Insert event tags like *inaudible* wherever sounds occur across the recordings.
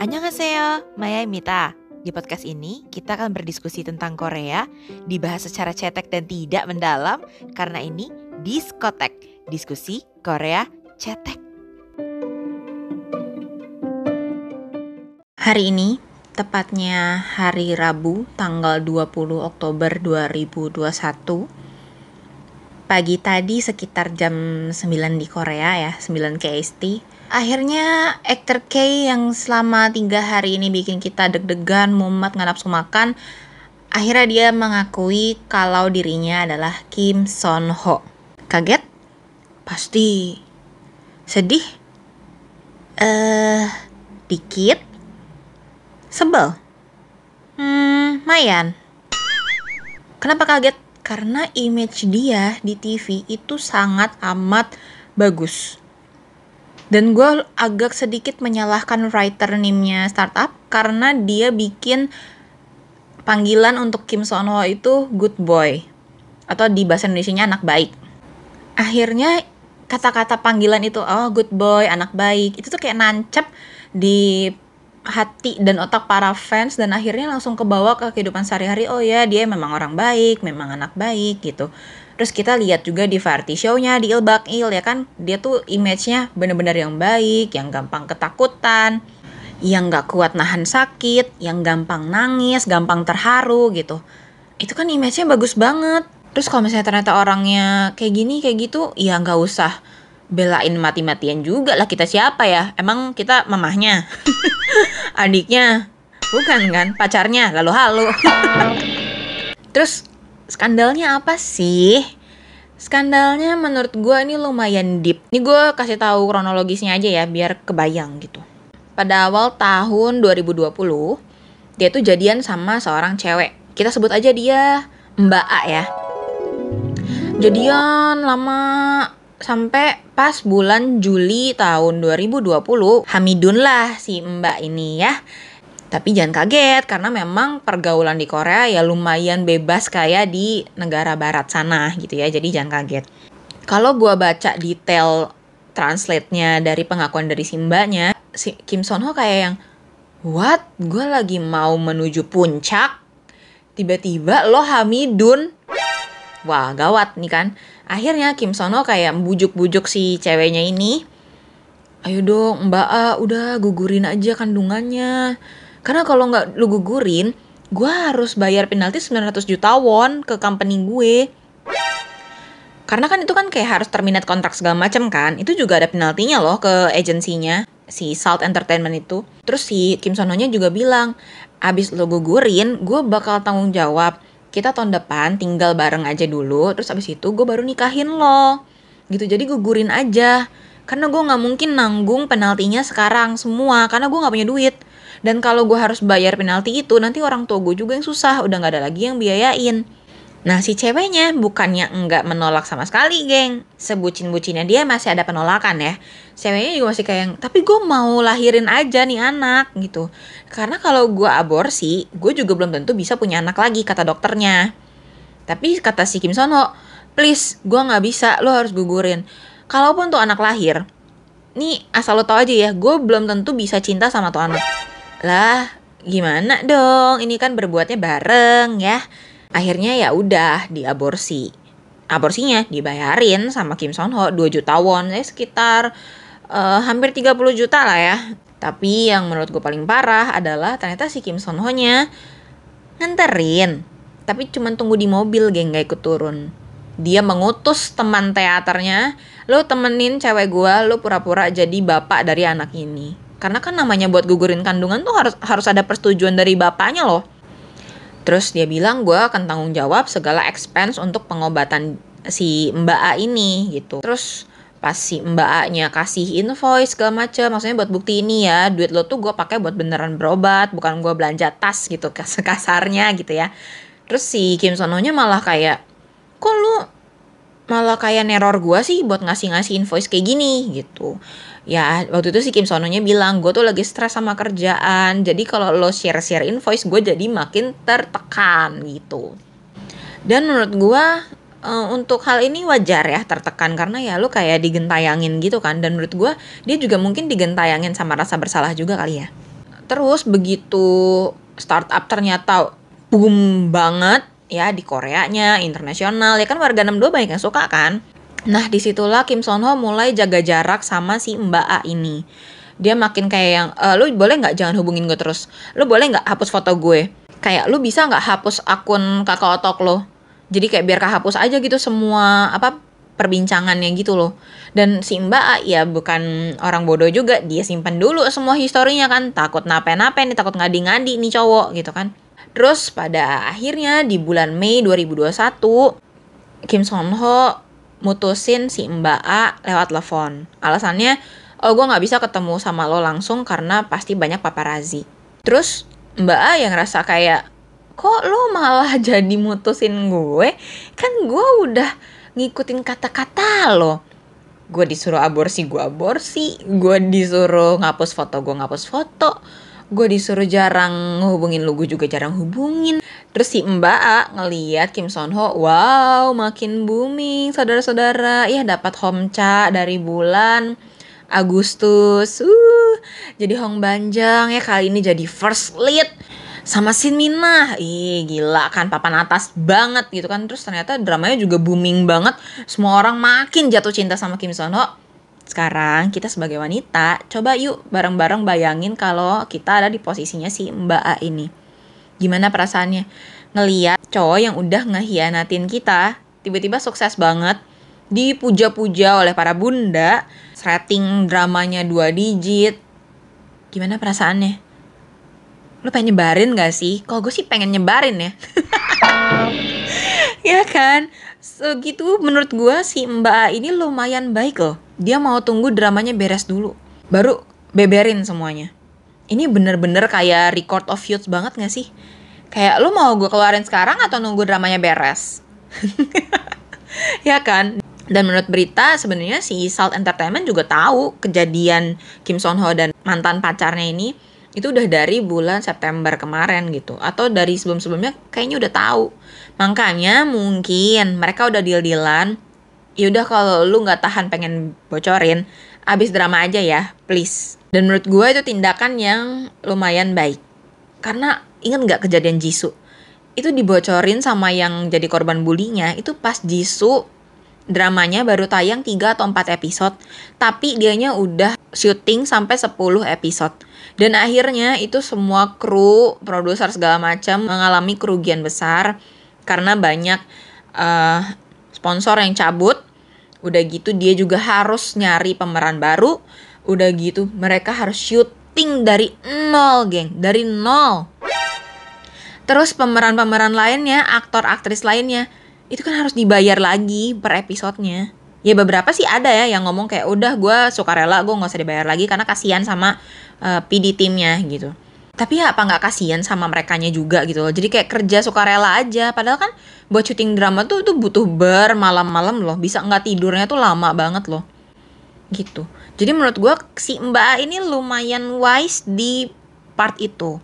Annyeonghaseyo, Maya Di podcast ini, kita akan berdiskusi tentang Korea, dibahas secara cetek dan tidak mendalam, karena ini Diskotek, diskusi Korea cetek. Hari ini, tepatnya hari Rabu, tanggal 20 Oktober 2021, pagi tadi sekitar jam 9 di Korea ya, 9 KST, Akhirnya aktor K yang selama tiga hari ini bikin kita deg-degan, mumet, nggak nafsu makan, akhirnya dia mengakui kalau dirinya adalah Kim Son Ho. Kaget? Pasti. Sedih? Eh, uh, dikit? Sebel? Hmm, mayan. Kenapa kaget? Karena image dia di TV itu sangat amat bagus dan gue agak sedikit menyalahkan writer name-nya startup karena dia bikin panggilan untuk Kim Son Ho itu good boy atau di bahasa Indonesia anak baik. Akhirnya kata-kata panggilan itu oh good boy, anak baik itu tuh kayak nancep di hati dan otak para fans dan akhirnya langsung kebawa ke kehidupan sehari-hari oh ya dia memang orang baik, memang anak baik gitu. Terus kita lihat juga di variety show-nya di Il Il ya kan, dia tuh image-nya bener-bener yang baik, yang gampang ketakutan, yang gak kuat nahan sakit, yang gampang nangis, gampang terharu gitu. Itu kan image-nya bagus banget. Terus kalau misalnya ternyata orangnya kayak gini, kayak gitu, ya nggak usah belain mati-matian juga lah kita siapa ya? Emang kita mamahnya? *laughs* Adiknya? Bukan kan? Pacarnya? Lalu halo. *laughs* Terus skandalnya apa sih? Skandalnya menurut gue ini lumayan deep. Ini gue kasih tahu kronologisnya aja ya biar kebayang gitu. Pada awal tahun 2020, dia tuh jadian sama seorang cewek. Kita sebut aja dia Mbak A ya. Jadian lama sampai pas bulan Juli tahun 2020 Hamidun lah si Mbak ini ya tapi jangan kaget karena memang pergaulan di Korea ya lumayan bebas kayak di negara barat sana gitu ya. Jadi jangan kaget. Kalau gue baca detail translate-nya dari pengakuan dari Simbanya, si Kim Son Ho kayak yang What? Gue lagi mau menuju puncak. Tiba-tiba lo Hamidun. Wah, gawat nih kan. Akhirnya Kim Son Ho kayak bujuk-bujuk si ceweknya ini. Ayo dong, Mbak A, udah gugurin aja kandungannya karena kalau nggak lu gugurin, gue harus bayar penalti 900 juta won ke company gue. Karena kan itu kan kayak harus terminate kontrak segala macam kan. Itu juga ada penaltinya loh ke agensinya si Salt Entertainment itu. Terus si Kim Son nya juga bilang, abis lo gugurin, gue bakal tanggung jawab. Kita tahun depan tinggal bareng aja dulu, terus abis itu gue baru nikahin lo. Gitu, jadi gugurin aja. Karena gue gak mungkin nanggung penaltinya sekarang semua, karena gue gak punya duit. Dan kalau gue harus bayar penalti itu, nanti orang tua gue juga yang susah, udah gak ada lagi yang biayain. Nah si ceweknya bukannya enggak menolak sama sekali geng. Sebucin-bucinnya dia masih ada penolakan ya. Ceweknya juga masih kayak Tapi gue mau lahirin aja nih anak gitu. Karena kalau gue aborsi Gue juga belum tentu bisa punya anak lagi kata dokternya. Tapi kata si Kim Sono Please gue gak bisa lo harus gugurin. Kalaupun tuh anak lahir Nih asal lo tau aja ya Gue belum tentu bisa cinta sama tuh anak. Lah, gimana dong? Ini kan berbuatnya bareng ya. Akhirnya ya udah diaborsi. Aborsinya dibayarin sama Kim Son Ho 2 juta won, ya sekitar uh, hampir 30 juta lah ya. Tapi yang menurut gue paling parah adalah ternyata si Kim Son Ho-nya nganterin. Tapi cuma tunggu di mobil, geng, gak ikut turun. Dia mengutus teman teaternya, lo temenin cewek gue, lo pura-pura jadi bapak dari anak ini karena kan namanya buat gugurin kandungan tuh harus harus ada persetujuan dari bapaknya loh. Terus dia bilang gue akan tanggung jawab segala expense untuk pengobatan si Mbak A ini gitu. Terus pas si Mbak A-nya kasih invoice segala macam, maksudnya buat bukti ini ya, duit lo tuh gue pakai buat beneran berobat, bukan gue belanja tas gitu kasarnya gitu ya. Terus si Kim Sono-nya malah kayak, kok lu malah kayak neror gue sih buat ngasih-ngasih invoice kayak gini gitu ya waktu itu si Kim Sononya bilang gue tuh lagi stres sama kerjaan. Jadi kalau lo share share invoice gue jadi makin tertekan gitu. Dan menurut gue uh, untuk hal ini wajar ya tertekan karena ya lu kayak digentayangin gitu kan. Dan menurut gue dia juga mungkin digentayangin sama rasa bersalah juga kali ya. Terus begitu startup ternyata boom banget ya di Koreanya internasional ya kan warga 62 banyak yang suka kan nah di situlah Kim Son Ho mulai jaga jarak sama si Mbak A ini. Dia makin kayak yang e, lu boleh nggak jangan hubungin gue terus? Lu boleh nggak hapus foto gue? Kayak lu bisa nggak hapus akun kakak otok lo? Jadi kayak biar kehapus aja gitu semua apa perbincangannya gitu loh. Dan si Mbak A ya bukan orang bodoh juga dia simpan dulu semua historinya kan. Takut nape-nape nih takut ngadi-ngadi nih cowok gitu kan. Terus pada akhirnya di bulan Mei 2021 Kim Son Ho mutusin si Mbak A lewat telepon. Alasannya, oh gue gak bisa ketemu sama lo langsung karena pasti banyak paparazi. Terus Mbak A yang ngerasa kayak, kok lo malah *laughs* jadi mutusin gue? Kan gue udah ngikutin kata-kata lo. Gue disuruh aborsi, gue aborsi. Gue disuruh ngapus foto, gue ngapus foto gue disuruh jarang ngehubungin lu gue juga jarang hubungin. Terus si mbak A ngeliat Kim Son Ho wow makin booming saudara-saudara. Ya dapat homca dari bulan Agustus. Uh jadi Hong Banjang. Ya kali ini jadi first lead sama Sin Minah ih gila kan papan atas banget gitu kan. Terus ternyata dramanya juga booming banget. Semua orang makin jatuh cinta sama Kim Son Ho sekarang kita sebagai wanita, coba yuk bareng-bareng bayangin kalau kita ada di posisinya si Mbak A ini. Gimana perasaannya? Ngeliat cowok yang udah ngehianatin kita, tiba-tiba sukses banget, dipuja-puja oleh para bunda, rating dramanya dua digit. Gimana perasaannya? Lo pengen nyebarin gak sih? Kalau gue sih pengen nyebarin ya. *laughs* ya kan? Segitu menurut gue si Mbak A ini lumayan baik loh dia mau tunggu dramanya beres dulu. Baru beberin semuanya. Ini bener-bener kayak record of youth banget gak sih? Kayak lu mau gue keluarin sekarang atau nunggu dramanya beres? *laughs* Ya kan? Dan menurut berita sebenarnya si Salt Entertainment juga tahu kejadian Kim Son Ho dan mantan pacarnya ini. Itu udah dari bulan September kemarin gitu. Atau dari sebelum-sebelumnya kayaknya udah tahu. Makanya mungkin mereka udah deal-dealan yaudah kalau lu nggak tahan pengen bocorin abis drama aja ya please. Dan menurut gue itu tindakan yang lumayan baik. Karena inget nggak kejadian Jisoo? Itu dibocorin sama yang jadi korban bulinya itu pas Jisoo dramanya baru tayang 3 atau 4 episode tapi dianya udah syuting sampai 10 episode. Dan akhirnya itu semua kru produser segala macam mengalami kerugian besar karena banyak uh, sponsor yang cabut. Udah gitu dia juga harus nyari pemeran baru. Udah gitu mereka harus syuting dari nol geng. Dari nol. Terus pemeran-pemeran lainnya aktor aktris lainnya itu kan harus dibayar lagi per episodenya. Ya beberapa sih ada ya yang ngomong kayak udah gue suka rela gue nggak usah dibayar lagi karena kasihan sama uh, eh, PD timnya gitu tapi ya apa nggak kasihan sama mereka juga gitu loh. Jadi kayak kerja sukarela aja. Padahal kan buat syuting drama tuh itu butuh bermalam-malam loh. Bisa nggak tidurnya tuh lama banget loh. Gitu. Jadi menurut gue si mbak ini lumayan wise di part itu.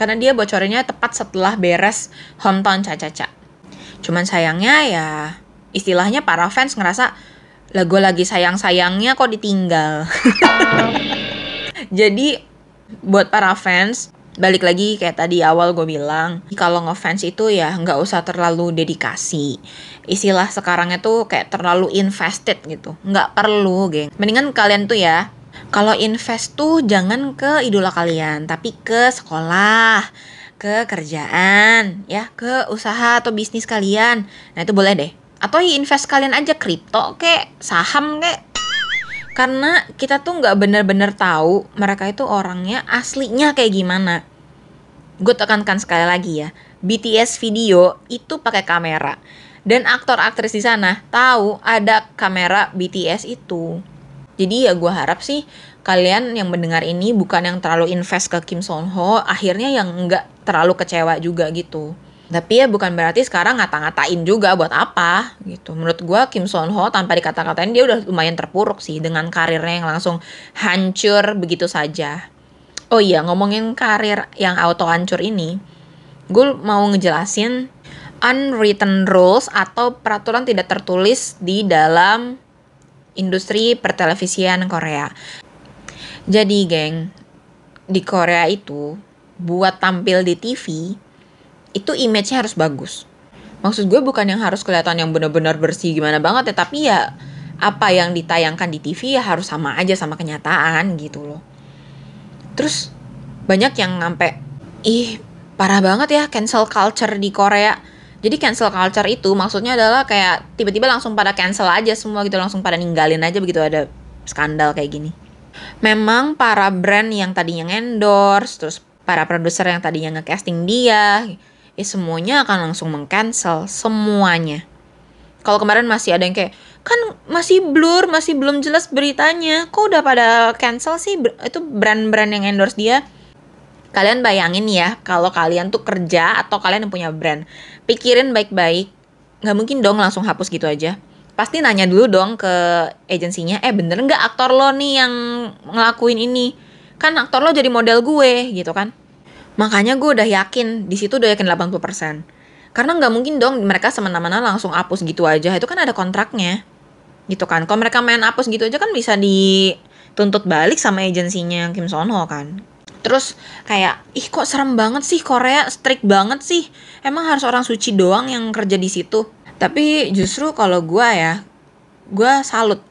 Karena dia bocorinnya tepat setelah beres hometown caca-caca cuman sayangnya ya istilahnya para fans ngerasa lah gue lagi sayang-sayangnya kok ditinggal. *laughs* Jadi buat para fans balik lagi kayak tadi awal gue bilang kalau ngefans itu ya nggak usah terlalu dedikasi. Istilah sekarangnya tuh kayak terlalu invested gitu. Nggak perlu geng. Mendingan kalian tuh ya kalau invest tuh jangan ke idola kalian tapi ke sekolah ke kerjaan ya ke usaha atau bisnis kalian. Nah itu boleh deh. Atau invest kalian aja kripto kek saham kek karena kita tuh nggak bener-bener tahu mereka itu orangnya aslinya kayak gimana. Gue tekankan sekali lagi ya BTS video itu pakai kamera. Dan aktor aktris di sana tahu ada kamera BTS itu. Jadi ya gue harap sih kalian yang mendengar ini bukan yang terlalu invest ke Kim Son Ho akhirnya yang nggak terlalu kecewa juga gitu tapi ya bukan berarti sekarang ngata-ngatain juga buat apa gitu. Menurut gue Kim Son Ho tanpa dikata-katain dia udah lumayan terpuruk sih dengan karirnya yang langsung hancur begitu saja. Oh iya ngomongin karir yang auto hancur ini, gue mau ngejelasin unwritten rules atau peraturan tidak tertulis di dalam industri pertelevisian Korea. Jadi, geng, di Korea itu buat tampil di TV itu image-nya harus bagus. Maksud gue bukan yang harus kelihatan yang benar-benar bersih gimana banget ya, tapi ya apa yang ditayangkan di TV ya harus sama aja sama kenyataan gitu loh. Terus banyak yang sampai ih parah banget ya cancel culture di Korea. Jadi cancel culture itu maksudnya adalah kayak tiba-tiba langsung pada cancel aja semua gitu langsung pada ninggalin aja begitu ada skandal kayak gini. Memang para brand yang tadinya endorse terus para produser yang tadinya nge-casting dia, ya semuanya akan langsung meng-cancel semuanya. Kalau kemarin masih ada yang kayak kan masih blur, masih belum jelas beritanya. Kok udah pada cancel sih? Itu brand-brand yang endorse dia kalian bayangin ya kalau kalian tuh kerja atau kalian yang punya brand pikirin baik-baik nggak mungkin dong langsung hapus gitu aja pasti nanya dulu dong ke agensinya eh bener nggak aktor lo nih yang ngelakuin ini kan aktor lo jadi model gue gitu kan makanya gue udah yakin di situ udah yakin 80% karena nggak mungkin dong mereka semena-mena langsung hapus gitu aja itu kan ada kontraknya gitu kan kalau mereka main hapus gitu aja kan bisa dituntut balik sama agensinya Kim Son Ho kan Terus kayak, ih kok serem banget sih Korea, strict banget sih. Emang harus orang suci doang yang kerja di situ. Tapi justru kalau gue ya, gue salut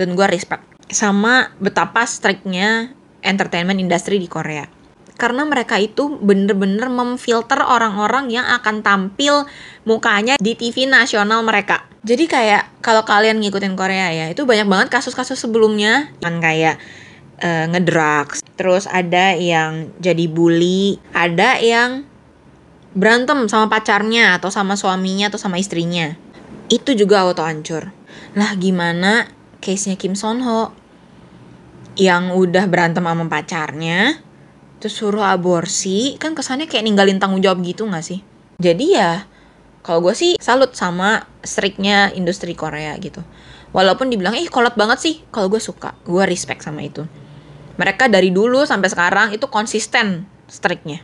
dan gue respect sama betapa strictnya entertainment industry di Korea. Karena mereka itu bener-bener memfilter orang-orang yang akan tampil mukanya di TV nasional mereka. Jadi kayak kalau kalian ngikutin Korea ya, itu banyak banget kasus-kasus sebelumnya. Kan kayak uh, ngedrugs, terus ada yang jadi bully, ada yang berantem sama pacarnya atau sama suaminya atau sama istrinya. Itu juga auto hancur. Lah gimana case-nya Kim Son Ho yang udah berantem sama pacarnya terus suruh aborsi kan kesannya kayak ninggalin tanggung jawab gitu gak sih? Jadi ya kalau gue sih salut sama striknya industri Korea gitu. Walaupun dibilang ih kolot banget sih. Kalau gue suka gue respect sama itu. Mereka dari dulu sampai sekarang itu konsisten striknya.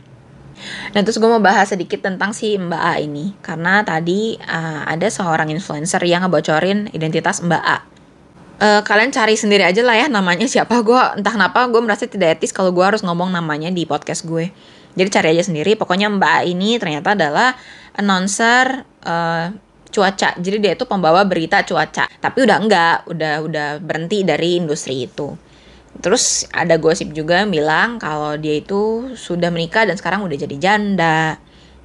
Dan terus gue mau bahas sedikit tentang si Mbak A ini. Karena tadi uh, ada seorang influencer yang ngebocorin identitas Mbak A. Uh, kalian cari sendiri aja lah ya namanya siapa gue entah kenapa gue merasa tidak etis kalau gue harus ngomong namanya di podcast gue. Jadi cari aja sendiri. Pokoknya Mbak ini ternyata adalah announcer uh, cuaca. Jadi dia itu pembawa berita cuaca. Tapi udah enggak, udah udah berhenti dari industri itu. Terus ada gosip juga yang bilang kalau dia itu sudah menikah dan sekarang udah jadi janda.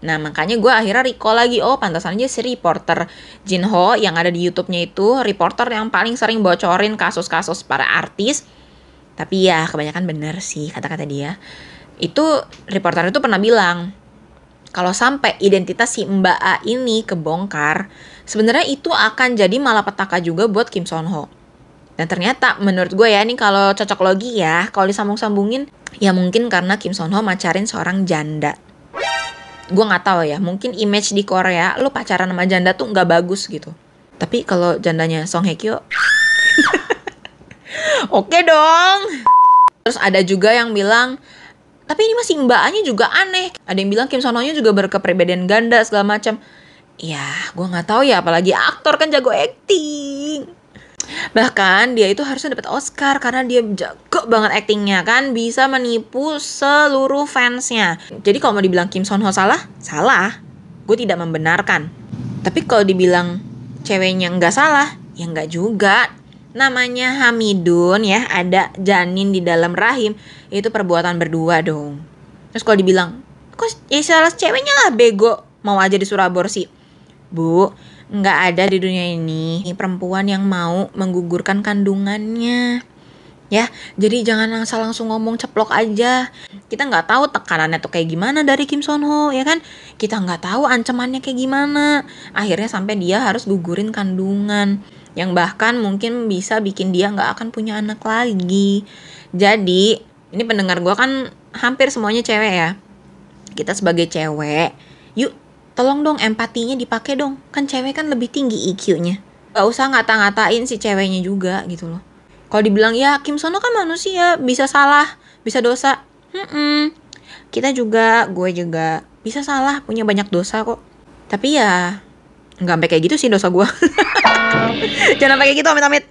Nah makanya gue akhirnya recall lagi, oh pantasan aja si reporter Jinho yang ada di YouTube-nya itu reporter yang paling sering bocorin kasus-kasus para artis. Tapi ya kebanyakan bener sih kata-kata dia. Itu reporter itu pernah bilang, kalau sampai identitas si Mbak A ini kebongkar, sebenarnya itu akan jadi malapetaka juga buat Kim Son Ho dan ternyata menurut gue ya ini kalau cocok logi ya, kalau disambung-sambungin ya mungkin karena Kim Son Ho macarin seorang janda. Gue nggak tahu ya, mungkin image di Korea lo pacaran sama janda tuh nggak bagus gitu. Tapi kalau jandanya Song Hye Kyo, *laughs* oke dong. Terus ada juga yang bilang tapi ini masih mbaknya juga aneh. Ada yang bilang Kim Son Ho-nya juga berkepribadian ganda segala macam. Ya, gue nggak tahu ya, apalagi aktor kan jago acting. Bahkan dia itu harusnya dapat Oscar karena dia jago banget aktingnya kan bisa menipu seluruh fansnya. Jadi kalau mau dibilang Kim Son Ho salah, salah. Gue tidak membenarkan. Tapi kalau dibilang ceweknya nggak salah, ya nggak juga. Namanya Hamidun ya, ada janin di dalam rahim, itu perbuatan berdua dong. Terus kalau dibilang, kok ya salah ceweknya lah bego, mau aja disuruh aborsi. Bu, nggak ada di dunia ini perempuan yang mau menggugurkan kandungannya. Ya jadi jangan asal langsung ngomong ceplok aja. Kita nggak tahu tekanannya tuh kayak gimana dari Kim Son Ho ya kan? Kita nggak tahu ancamannya kayak gimana. Akhirnya sampai dia harus gugurin kandungan yang bahkan mungkin bisa bikin dia nggak akan punya anak lagi. Jadi ini pendengar gue kan hampir semuanya cewek ya. Kita sebagai cewek yuk tolong dong empatinya dipakai dong kan cewek kan lebih tinggi IQ-nya gak usah ngata-ngatain si ceweknya juga gitu loh kalau dibilang ya Kim Sono kan manusia bisa salah bisa dosa hmm, -mm. kita juga gue juga bisa salah punya banyak dosa kok Tapi ya nggak sampai kayak gitu sih dosa gue. *laughs* Jangan sampai kayak gitu amit-amit.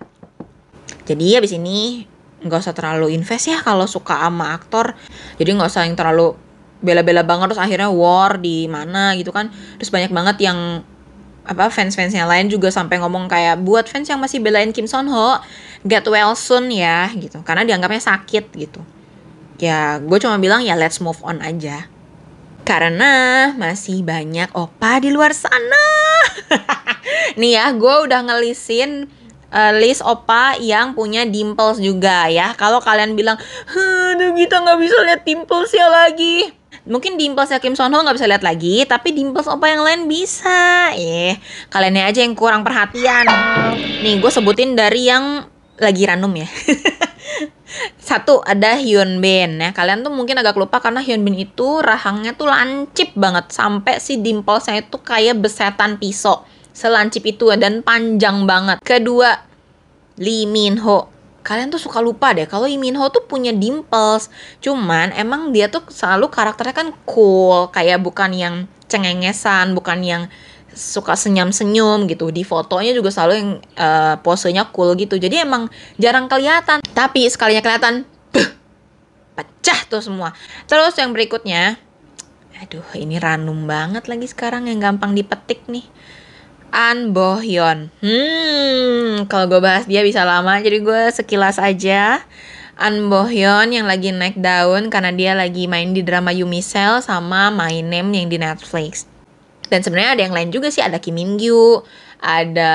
Jadi abis ini nggak usah terlalu invest ya kalau suka sama aktor. Jadi nggak usah yang terlalu bela-bela banget terus akhirnya war di mana gitu kan. Terus banyak banget yang apa fans-fans yang lain juga sampai ngomong kayak buat fans yang masih belain Kim Son Ho get well soon ya gitu. Karena dianggapnya sakit gitu. Ya gue cuma bilang ya let's move on aja. Karena masih banyak opa di luar sana. *laughs* Nih ya gue udah ngelisin uh, list opa yang punya dimples juga ya. Kalau kalian bilang aduh kita nggak bisa lihat dimples ya lagi mungkin dimples Kim Son Ho nggak bisa lihat lagi tapi dimples opa yang lain bisa. Eh kalian aja yang kurang perhatian. Nih gue sebutin dari yang lagi random ya. *laughs* Satu ada Hyun Bin ya. Kalian tuh mungkin agak lupa karena Hyun Bin itu rahangnya tuh lancip banget. Sampai si dimplesnya itu kayak besetan pisau. Selancip itu dan panjang banget. Kedua Lee Min Ho kalian tuh suka lupa deh kalau Lee Min Ho tuh punya dimples. Cuman emang dia tuh selalu karakternya kan cool kayak bukan yang cengengesan bukan yang suka senyum-senyum gitu. Di fotonya juga selalu yang uh, posenya cool gitu. Jadi emang jarang kelihatan. Tapi sekalinya kelihatan pecah tuh semua. Terus yang berikutnya aduh ini ranum banget lagi sekarang yang gampang dipetik nih An Bohyon. Hmm, kalau gue bahas dia bisa lama, jadi gue sekilas aja. An Bohyon yang lagi naik daun karena dia lagi main di drama Yumi Cell sama My Name yang di Netflix. Dan sebenarnya ada yang lain juga sih, ada Kim Min Gyu, ada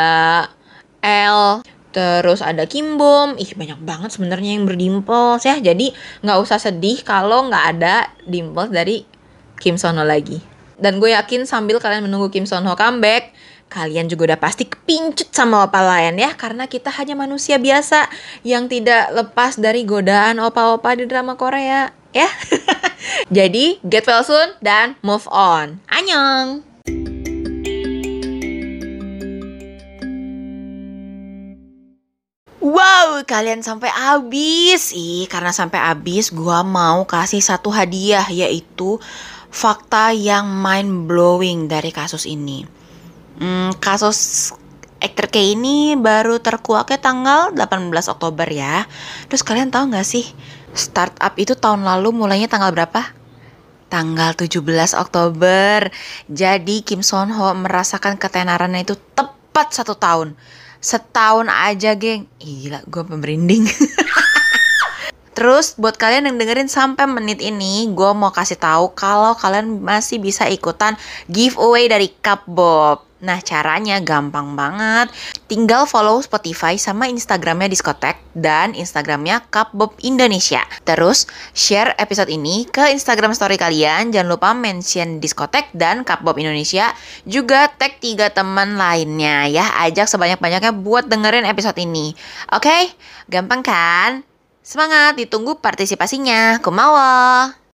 L, terus ada Kim Bom. Ih banyak banget sebenarnya yang berdimples ya. Jadi nggak usah sedih kalau nggak ada dimples dari Kim Sono lagi. Dan gue yakin sambil kalian menunggu Kim Son Ho comeback, Kalian juga udah pasti kepincut sama opa lain ya Karena kita hanya manusia biasa Yang tidak lepas dari godaan opa-opa di drama Korea Ya *laughs* Jadi get well soon dan move on Annyeong Wow, kalian sampai habis. Ih, karena sampai habis gua mau kasih satu hadiah yaitu fakta yang mind blowing dari kasus ini. Hmm, kasus aktor K ini baru terkuaknya tanggal 18 Oktober ya. Terus kalian tahu nggak sih startup itu tahun lalu mulainya tanggal berapa? Tanggal 17 Oktober. Jadi Kim Son Ho merasakan ketenarannya itu tepat satu tahun. Setahun aja, geng. Gila, gue pemerinding. *laughs* Terus buat kalian yang dengerin sampai menit ini, gue mau kasih tahu kalau kalian masih bisa ikutan giveaway dari Cup Bob. Nah caranya gampang banget. Tinggal follow Spotify sama Instagramnya Diskotek Dan Instagramnya Cupbob Indonesia. Terus share episode ini ke Instagram story kalian. Jangan lupa mention Diskotek dan Cupbob Indonesia. Juga tag tiga teman lainnya ya. Ajak sebanyak-banyaknya buat dengerin episode ini. Oke, gampang kan? Semangat, ditunggu partisipasinya. Kumawa!